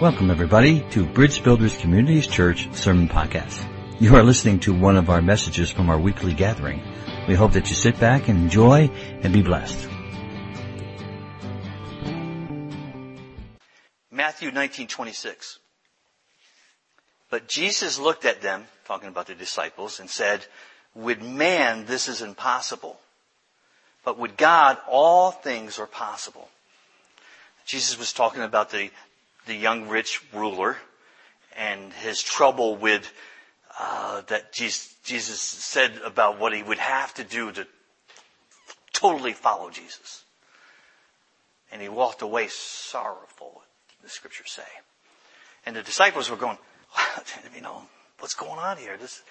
Welcome everybody to Bridge Builders Communities Church Sermon Podcast. You are listening to one of our messages from our weekly gathering. We hope that you sit back and enjoy and be blessed. Matthew 19:26. But Jesus looked at them, talking about the disciples, and said, "With man this is impossible, but with God all things are possible." Jesus was talking about the the young rich ruler and his trouble with uh, that Jesus, said about what he would have to do to totally follow Jesus. And he walked away sorrowful, the scriptures say. And the disciples were going, you know, what's going on here? This,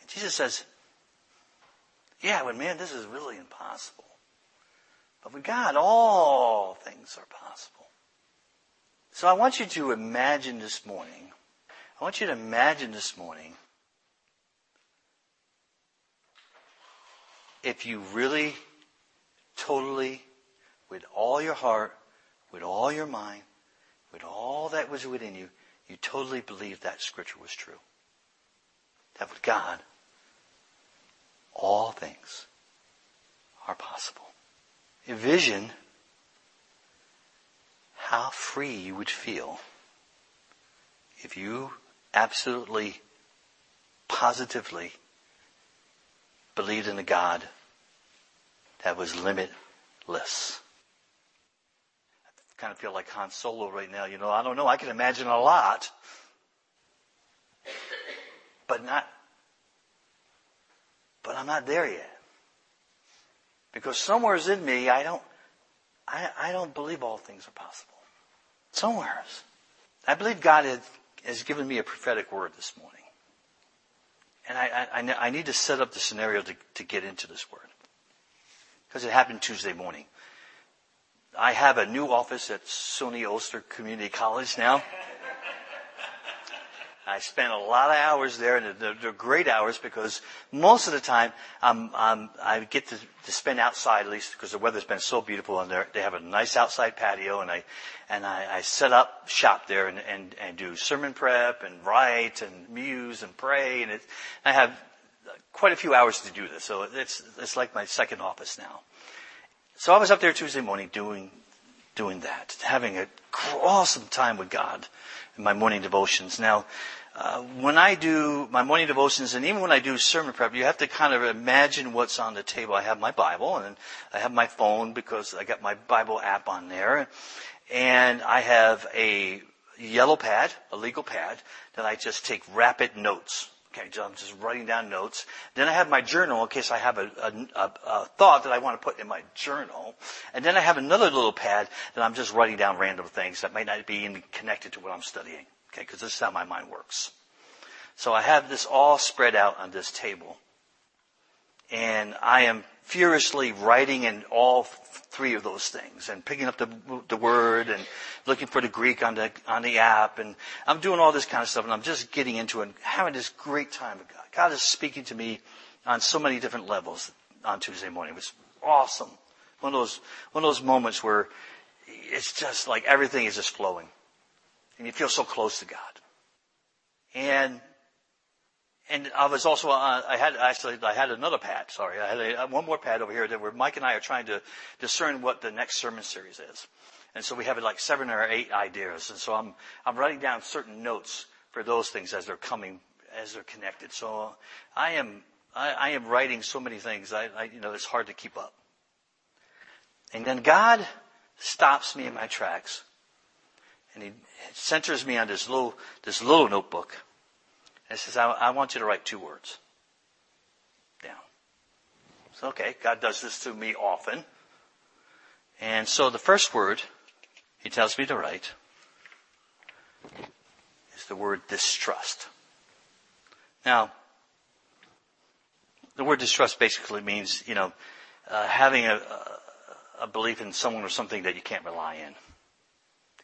and Jesus says, yeah, but man, this is really impossible. But with God, all things are possible. So I want you to imagine this morning, I want you to imagine this morning if you really, totally, with all your heart, with all your mind, with all that was within you, you totally believed that scripture was true. That with God, all things are possible. A vision how free you would feel if you absolutely, positively believed in a God that was limitless. I kind of feel like Han Solo right now. You know, I don't know. I can imagine a lot, but not, but I'm not there yet. Because somewhere's in me, I don't, I, I don't believe all things are possible. Somewhere. I believe God has, has given me a prophetic word this morning. And I, I, I need to set up the scenario to, to get into this word. Because it happened Tuesday morning. I have a new office at SUNY Ulster Community College now. I spent a lot of hours there, and they're, they're great hours because most of the time um, um, I get to, to, spend outside at least because the weather's been so beautiful, and they have a nice outside patio, and I and I, I set up shop there and, and and do sermon prep and write and muse and pray, and it, I have quite a few hours to do this, so it's it's like my second office now. So I was up there Tuesday morning doing doing that, having an awesome time with God in my morning devotions. Now, uh, when I do my morning devotions, and even when I do sermon prep, you have to kind of imagine what's on the table. I have my Bible, and I have my phone because I got my Bible app on there, and I have a yellow pad, a legal pad, that I just take rapid notes. Okay, so I'm just writing down notes. Then I have my journal in case I have a, a, a, thought that I want to put in my journal. And then I have another little pad that I'm just writing down random things that might not be connected to what I'm studying. Okay, because this is how my mind works. So I have this all spread out on this table. And I am furiously writing in all three of those things and picking up the, the word and looking for the Greek on the, on the app. And I'm doing all this kind of stuff and I'm just getting into it and having this great time with God. God is speaking to me on so many different levels on Tuesday morning. It was awesome. One of those, one of those moments where it's just like everything is just flowing and you feel so close to God. And and I was also, uh, I had actually, I had another pad. Sorry, I had a, one more pad over here that where Mike and I are trying to discern what the next sermon series is. And so we have like seven or eight ideas. And so I'm, I'm writing down certain notes for those things as they're coming, as they're connected. So I am, I, I am writing so many things. I, I, you know, it's hard to keep up. And then God stops me in my tracks and he centers me on this little, this little notebook and says, I, I want you to write two words down. So, okay, God does this to me often. And so the first word he tells me to write is the word distrust. Now, the word distrust basically means, you know, uh, having a, a belief in someone or something that you can't rely in,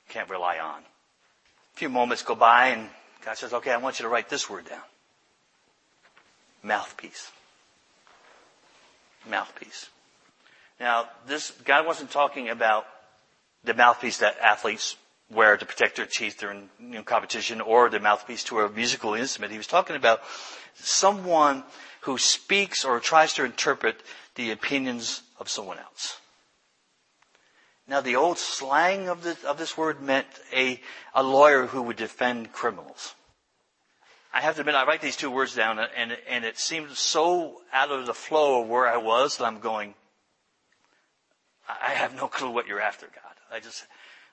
can't rely on. A few moments go by and God says, okay, I want you to write this word down. Mouthpiece. Mouthpiece. Now, this, God wasn't talking about the mouthpiece that athletes wear to protect their teeth during you know, competition or the mouthpiece to a musical instrument. He was talking about someone who speaks or tries to interpret the opinions of someone else. Now the old slang of this, of this word meant a, a lawyer who would defend criminals. I have to admit, I write these two words down and, and it seemed so out of the flow of where I was that I'm going, I have no clue what you're after, God. I just,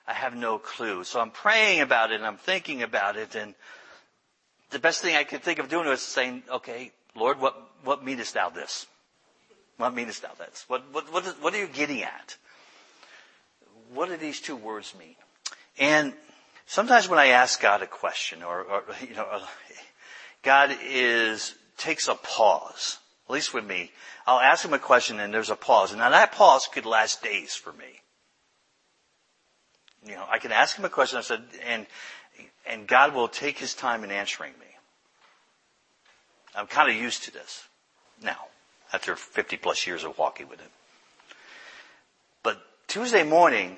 I have no clue. So I'm praying about it and I'm thinking about it and the best thing I could think of doing was saying, okay, Lord, what, what meanest thou this? What meanest thou this? What, what, what, what are you getting at? What do these two words mean? And sometimes when I ask God a question or, or you know, uh, God is, takes a pause, at least with me. I'll ask him a question and there's a pause. And now that pause could last days for me. You know, I can ask him a question I said, and, and God will take his time in answering me. I'm kind of used to this now, after 50 plus years of walking with him. Tuesday morning,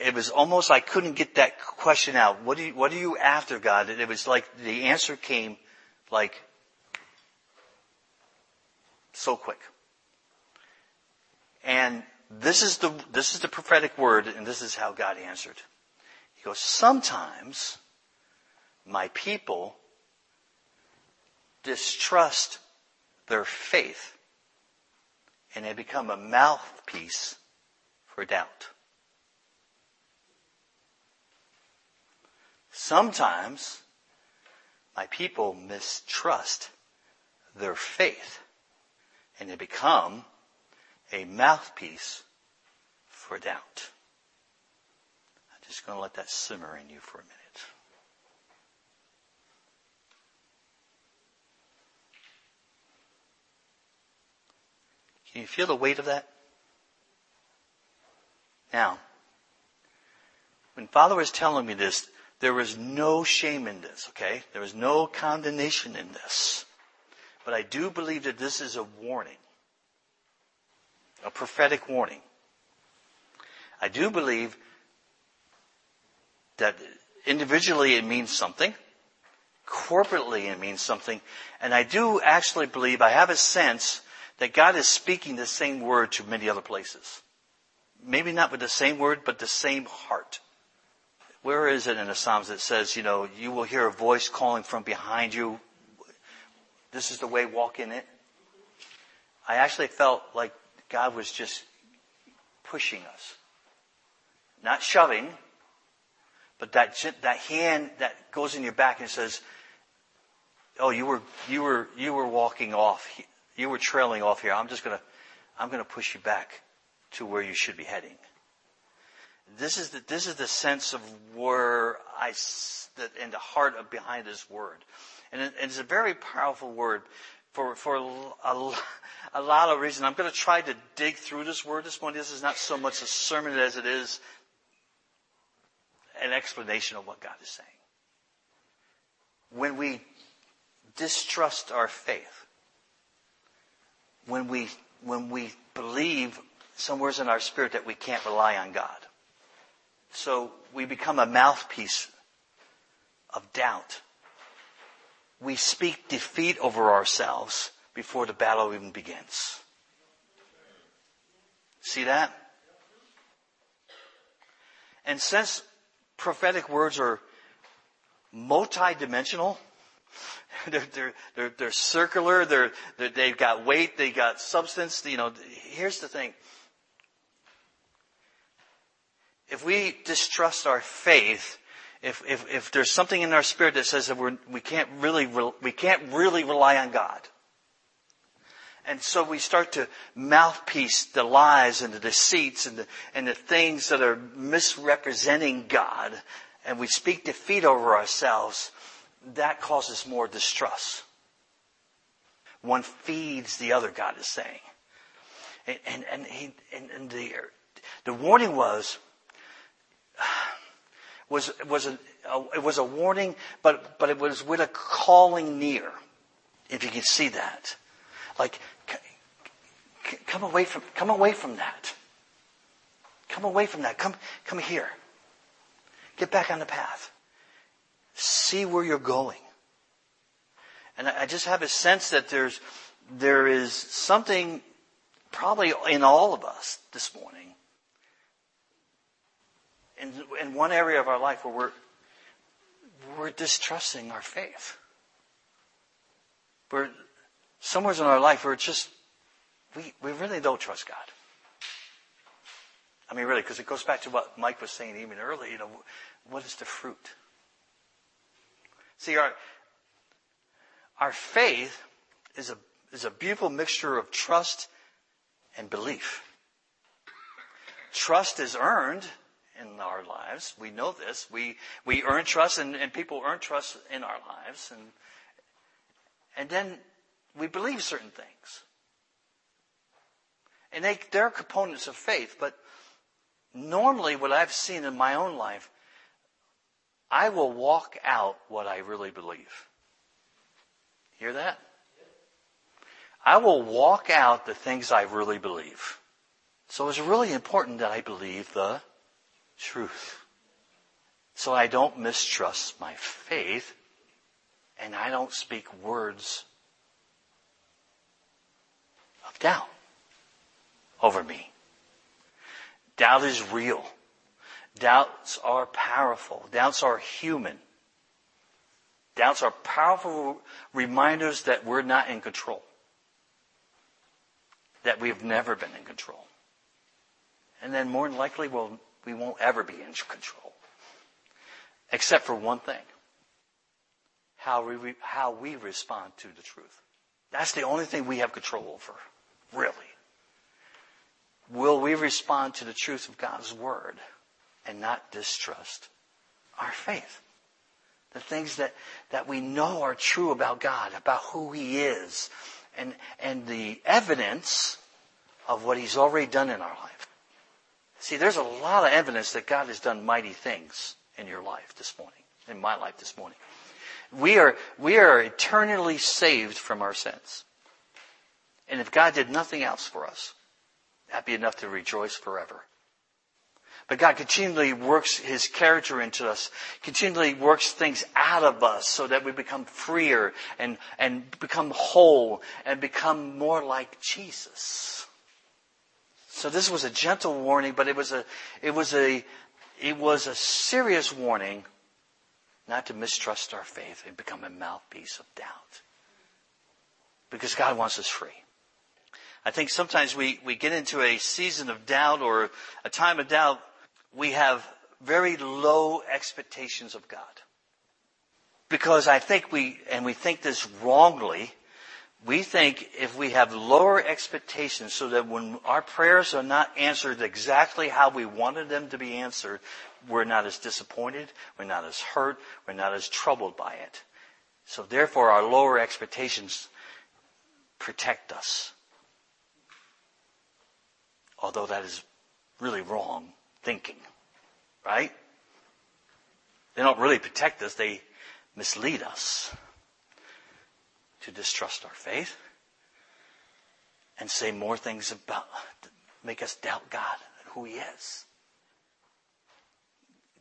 it was almost I couldn't get that question out. What do you, what are you after, God? It was like the answer came like so quick. And this is the, this is the prophetic word and this is how God answered. He goes, sometimes my people distrust their faith and they become a mouthpiece for doubt. Sometimes my people mistrust their faith and they become a mouthpiece for doubt. I'm just going to let that simmer in you for a minute. Can you feel the weight of that? Now, when Father was telling me this, there was no shame in this, okay? There was no condemnation in this. But I do believe that this is a warning. A prophetic warning. I do believe that individually it means something. Corporately it means something. And I do actually believe, I have a sense that God is speaking the same word to many other places. Maybe not with the same word, but the same heart. Where is it in the Psalms that says, you know, you will hear a voice calling from behind you. This is the way, walk in it. I actually felt like God was just pushing us. Not shoving, but that, that hand that goes in your back and says, oh, you were, you were, you were walking off. You were trailing off here. I'm just gonna, I'm gonna push you back to where you should be heading. This is the, this is the sense of where I, that in the heart of behind this word. And it, it's a very powerful word for, for a, a lot of reasons. I'm going to try to dig through this word this morning. This is not so much a sermon as it is an explanation of what God is saying. When we distrust our faith, when we, when we believe somewhere in our spirit that we can't rely on God, so we become a mouthpiece of doubt. We speak defeat over ourselves before the battle even begins. See that? And since prophetic words are multi-dimensional, they're, they're, they're, they're circular, they're, they have got weight, they've got substance, you know, here's the thing if we distrust our faith, if, if, if there's something in our spirit that says that we're, we can't really, we can't really rely on God. And so we start to mouthpiece the lies and the deceits and the, and the things that are misrepresenting God and we speak defeat over ourselves, that causes more distrust. One feeds the other, God is saying. And, and, and, he, and, and the, the warning was, was, was a, a, it was a warning, but, but it was with a calling near. If you can see that. Like, c- c- come away from, come away from that. Come away from that. Come, come here. Get back on the path. See where you're going. And I just have a sense that there's, there is something probably in all of us this morning. In, in one area of our life where we're, we're distrusting our faith. We're somewhere in our life where it's just, we, we really don't trust God. I mean, really, because it goes back to what Mike was saying even earlier, you know, what is the fruit? See, our, our faith is a, is a beautiful mixture of trust and belief. Trust is earned in our lives. We know this. We, we earn trust and, and people earn trust in our lives. And, and then we believe certain things. And they, they're components of faith, but normally what I've seen in my own life, I will walk out what I really believe. Hear that? I will walk out the things I really believe. So it's really important that I believe the truth. So I don't mistrust my faith and I don't speak words of doubt over me. Doubt is real. Doubts are powerful. Doubts are human. Doubts are powerful reminders that we're not in control. That we've never been in control. And then more than likely we'll, we won't ever be in control. Except for one thing. How we, how we respond to the truth. That's the only thing we have control over. Really. Will we respond to the truth of God's Word and not distrust our faith? The things that, that we know are true about God, about who He is, and, and the evidence of what He's already done in our life. See, there's a lot of evidence that God has done mighty things in your life this morning, in my life this morning. We are, we are eternally saved from our sins. And if God did nothing else for us, that'd be enough to rejoice forever. But God continually works His character into us, continually works things out of us so that we become freer and, and become whole and become more like Jesus. So this was a gentle warning, but it was a, it was a, it was a serious warning not to mistrust our faith and become a mouthpiece of doubt. Because God wants us free. I think sometimes we, we get into a season of doubt or a time of doubt we have very low expectations of God. Because I think we, and we think this wrongly, we think if we have lower expectations so that when our prayers are not answered exactly how we wanted them to be answered, we're not as disappointed, we're not as hurt, we're not as troubled by it. So therefore our lower expectations protect us. Although that is really wrong thinking. Right? They don't really protect us, they mislead us to distrust our faith and say more things about, make us doubt God and who He is.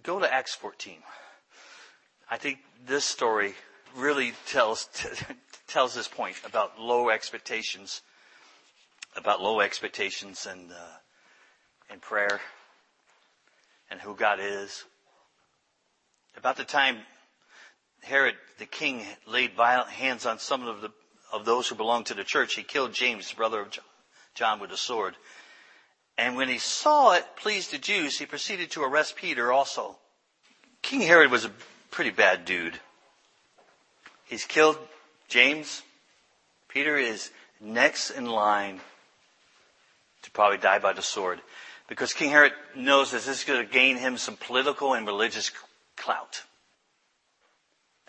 Go to Acts 14. I think this story really tells, tells this point about low expectations, about low expectations and, uh, in prayer and who God is. About the time Herod the king laid violent hands on some of the of those who belonged to the church, he killed James, brother of John, with a sword. And when he saw it pleased the Jews, he proceeded to arrest Peter also. King Herod was a pretty bad dude. He's killed James. Peter is next in line to probably die by the sword. Because King Herod knows that this is going to gain him some political and religious clout.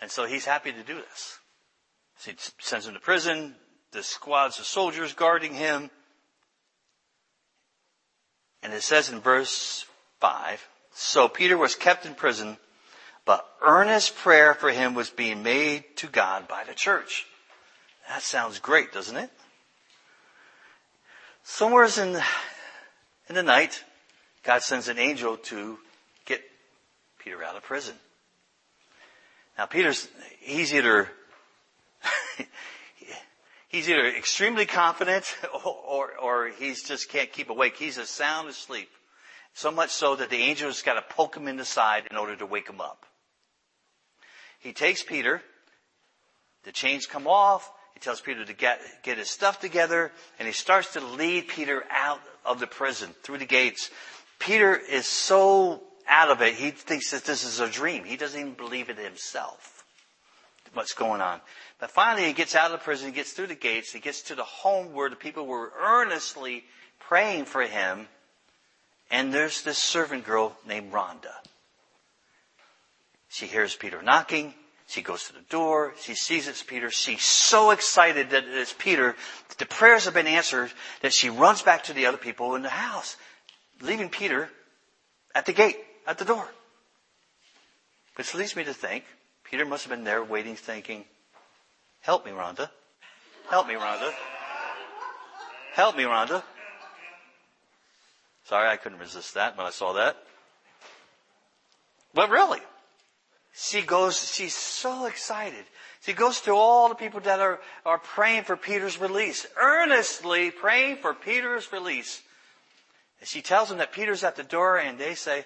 And so he's happy to do this. So he sends him to prison, the squads of soldiers guarding him. And it says in verse 5, so Peter was kept in prison, but earnest prayer for him was being made to God by the church. That sounds great, doesn't it? Somewhere in in the night, God sends an angel to get Peter out of prison. Now Peter's, he's either, he's either extremely confident or, or, he's just can't keep awake. He's as sound asleep. So much so that the angel's got to poke him in the side in order to wake him up. He takes Peter, the chains come off, he tells Peter to get, get his stuff together, and he starts to lead Peter out of the prison, through the gates. Peter is so out of it, he thinks that this is a dream. He doesn't even believe it himself. What's going on. But finally he gets out of prison, he gets through the gates, he gets to the home where the people were earnestly praying for him, and there's this servant girl named Rhonda. She hears Peter knocking. She goes to the door. She sees it's Peter. She's so excited that it's Peter. That the prayers have been answered that she runs back to the other people in the house, leaving Peter at the gate, at the door. Which leads me to think Peter must have been there waiting, thinking, help me, Rhonda. Help me, Rhonda. Help me, Rhonda. Sorry, I couldn't resist that when I saw that. But really, she goes, she's so excited. She goes to all the people that are, are praying for Peter's release, earnestly praying for Peter's release. And she tells them that Peter's at the door and they say,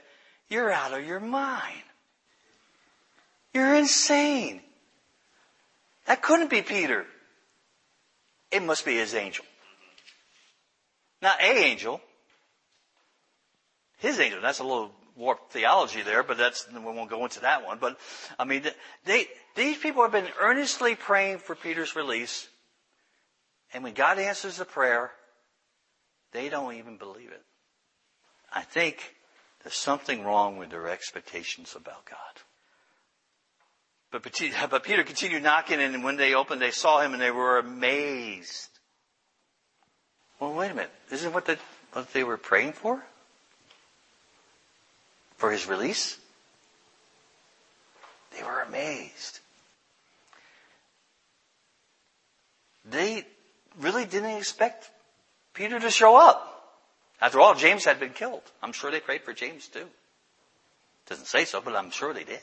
you're out of your mind. You're insane. That couldn't be Peter. It must be his angel. Not a angel, his angel. That's a little warped theology there, but that's, we won't go into that one. But, I mean, they, these people have been earnestly praying for Peter's release. And when God answers the prayer, they don't even believe it. I think there's something wrong with their expectations about God. But, Peter continued knocking and when they opened, they saw him and they were amazed. Well, wait a minute. Isn't what, the, what they were praying for? for his release? They were amazed. They really didn't expect Peter to show up. After all, James had been killed. I'm sure they prayed for James too. Doesn't say so, but I'm sure they did.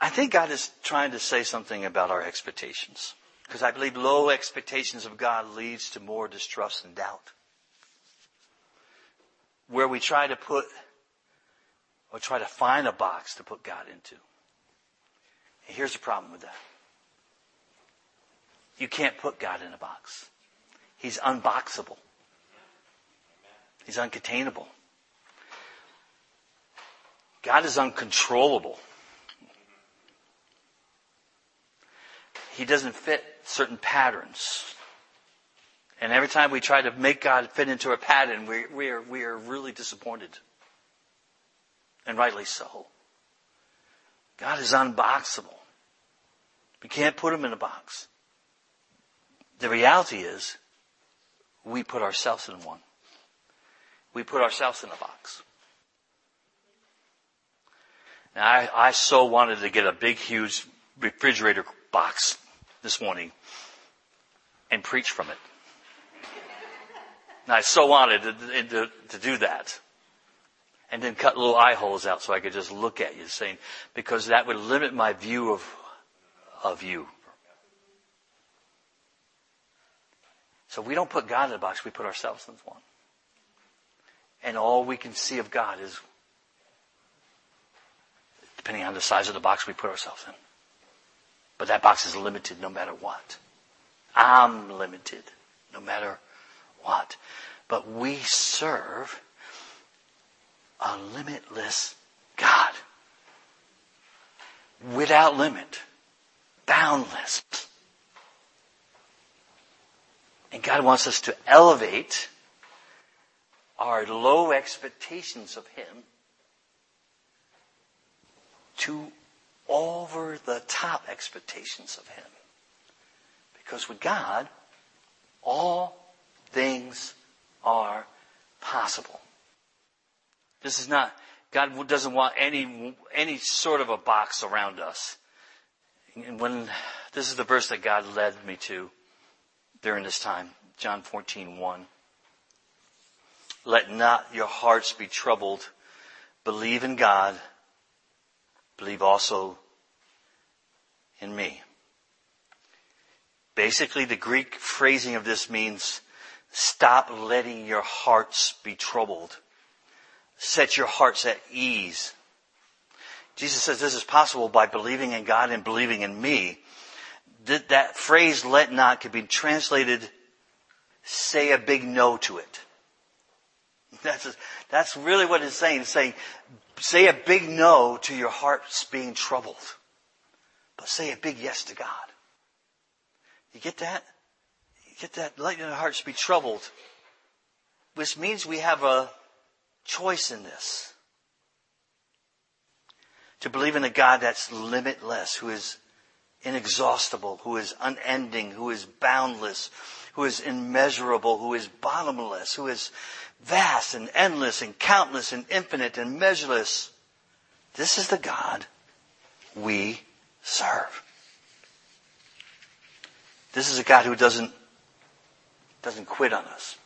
I think God is trying to say something about our expectations. Because I believe low expectations of God leads to more distrust and doubt. Where we try to put or try to find a box to put God into. And here's the problem with that. You can't put God in a box. He's unboxable. He's uncontainable. God is uncontrollable. He doesn't fit certain patterns. And every time we try to make God fit into a pattern, we, we, are, we are really disappointed and rightly so. God is unboxable. We can't put him in a box. The reality is, we put ourselves in one. We put ourselves in a box. Now, I, I so wanted to get a big, huge refrigerator box this morning and preach from it. And I so wanted to, to, to do that and then cut little eye holes out so I could just look at you saying, because that would limit my view of, of you. So we don't put God in a box, we put ourselves in one. And all we can see of God is, depending on the size of the box we put ourselves in. But that box is limited no matter what. I'm limited no matter what. But we serve a limitless God. Without limit. Boundless. And God wants us to elevate our low expectations of Him to over the top expectations of Him. Because with God, all things are possible. This is not, God doesn't want any, any sort of a box around us. And when, this is the verse that God led me to during this time, John 14, 1. Let not your hearts be troubled, believe in God, believe also in me. Basically, the Greek phrasing of this means stop letting your hearts be troubled. Set your hearts at ease. Jesus says this is possible by believing in God and believing in me. That, phrase, let not, could be translated, say a big no to it. That's, that's really what it's saying. It's saying, say a big no to your hearts being troubled. But say a big yes to God. You get that? You get that? Let your hearts be troubled. Which means we have a choice in this. To believe in a God that's limitless, who is inexhaustible, who is unending, who is boundless, who is immeasurable, who is bottomless, who is vast and endless and countless and infinite and measureless. This is the God we serve. This is a God who doesn't, doesn't quit on us,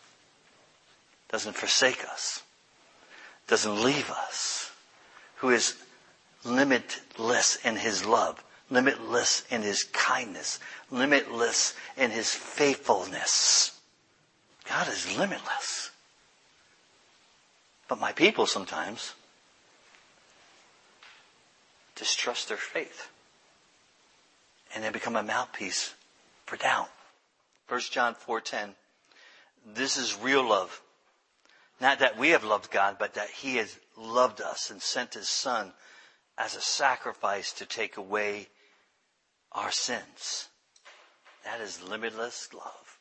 doesn't forsake us, doesn't leave us, who is limitless in his love, limitless in his kindness, limitless in his faithfulness. God is limitless. But my people sometimes distrust their faith and they become a mouthpiece for doubt. 1 John 4:10 This is real love. Not that we have loved God, but that he has loved us and sent his son as a sacrifice to take away our sins. That is limitless love.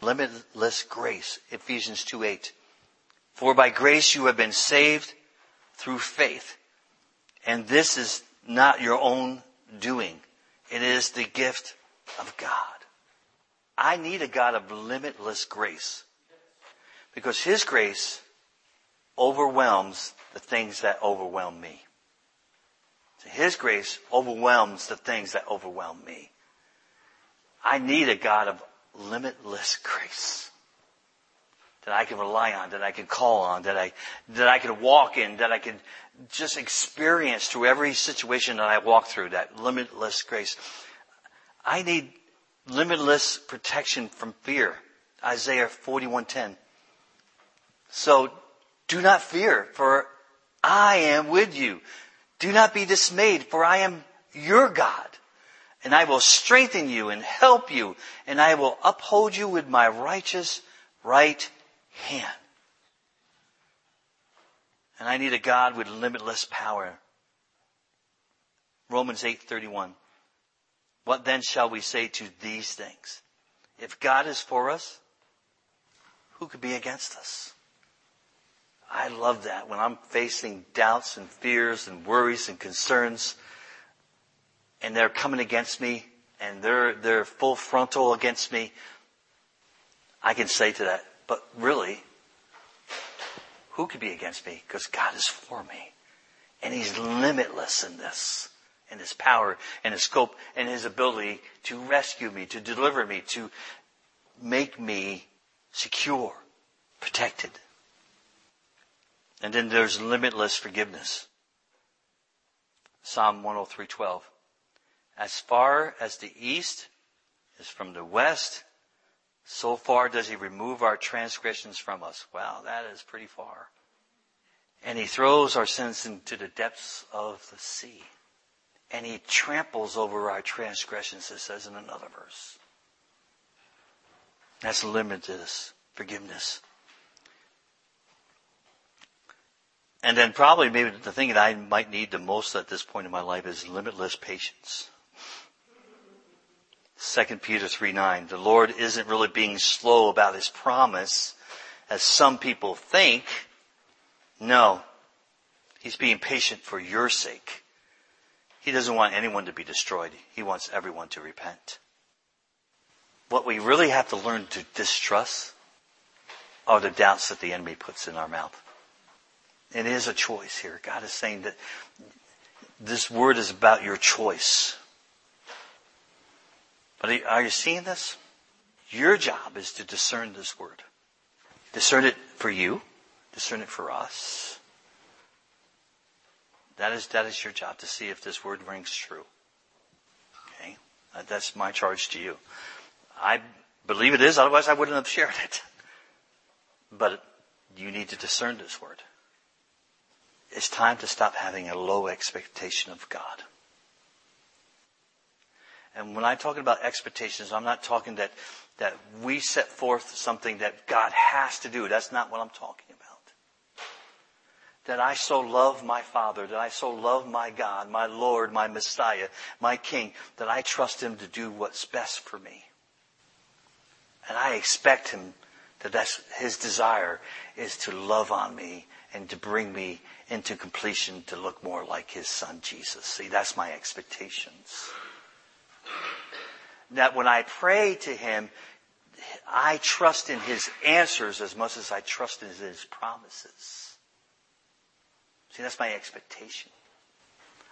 Limitless grace. Ephesians 2:8 for by grace you have been saved through faith. And this is not your own doing. It is the gift of God. I need a God of limitless grace. Because His grace overwhelms the things that overwhelm me. His grace overwhelms the things that overwhelm me. I need a God of limitless grace that I can rely on, that I can call on, that I, that I can walk in, that I can just experience through every situation that I walk through, that limitless grace. I need limitless protection from fear. Isaiah 41:10. So do not fear, for I am with you. Do not be dismayed, for I am your God. And I will strengthen you and help you, and I will uphold you with my righteous right hand. And I need a God with limitless power. Romans 8:31. What then shall we say to these things? If God is for us, who could be against us? I love that when I'm facing doubts and fears and worries and concerns and they're coming against me and they're, they're full frontal against me. I can say to that, but really, who could be against me? Because God is for me. And He's limitless in this, in His power and His scope and His ability to rescue me, to deliver me, to make me secure, protected. And then there's limitless forgiveness. Psalm 103:12. As far as the east is from the west, so far does he remove our transgressions from us. Wow, that is pretty far. And he throws our sins into the depths of the sea. And he tramples over our transgressions, it says in another verse. That's limitless forgiveness. And then probably maybe the thing that I might need the most at this point in my life is limitless patience. 2 Peter 3 9. The Lord isn't really being slow about his promise as some people think. No. He's being patient for your sake. He doesn't want anyone to be destroyed. He wants everyone to repent. What we really have to learn to distrust are the doubts that the enemy puts in our mouth. It is a choice here. God is saying that this word is about your choice. But are you seeing this? Your job is to discern this word. Discern it for you. Discern it for us. That is, that is your job to see if this word rings true. Okay? Uh, that's my charge to you. I believe it is, otherwise I wouldn't have shared it. But you need to discern this word. It's time to stop having a low expectation of God. And when I'm talking about expectations, I'm not talking that, that we set forth something that God has to do. That's not what I'm talking about. That I so love my Father, that I so love my God, my Lord, my Messiah, my King, that I trust Him to do what's best for me. And I expect Him that that's His desire is to love on me and to bring me into completion to look more like His Son Jesus. See, that's my expectations that when I pray to Him, I trust in His answers as much as I trust in His promises. See, that's my expectation.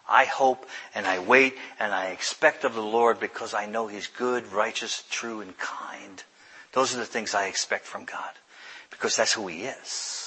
I hope and I wait and I expect of the Lord because I know He's good, righteous, true, and kind. Those are the things I expect from God because that's who He is.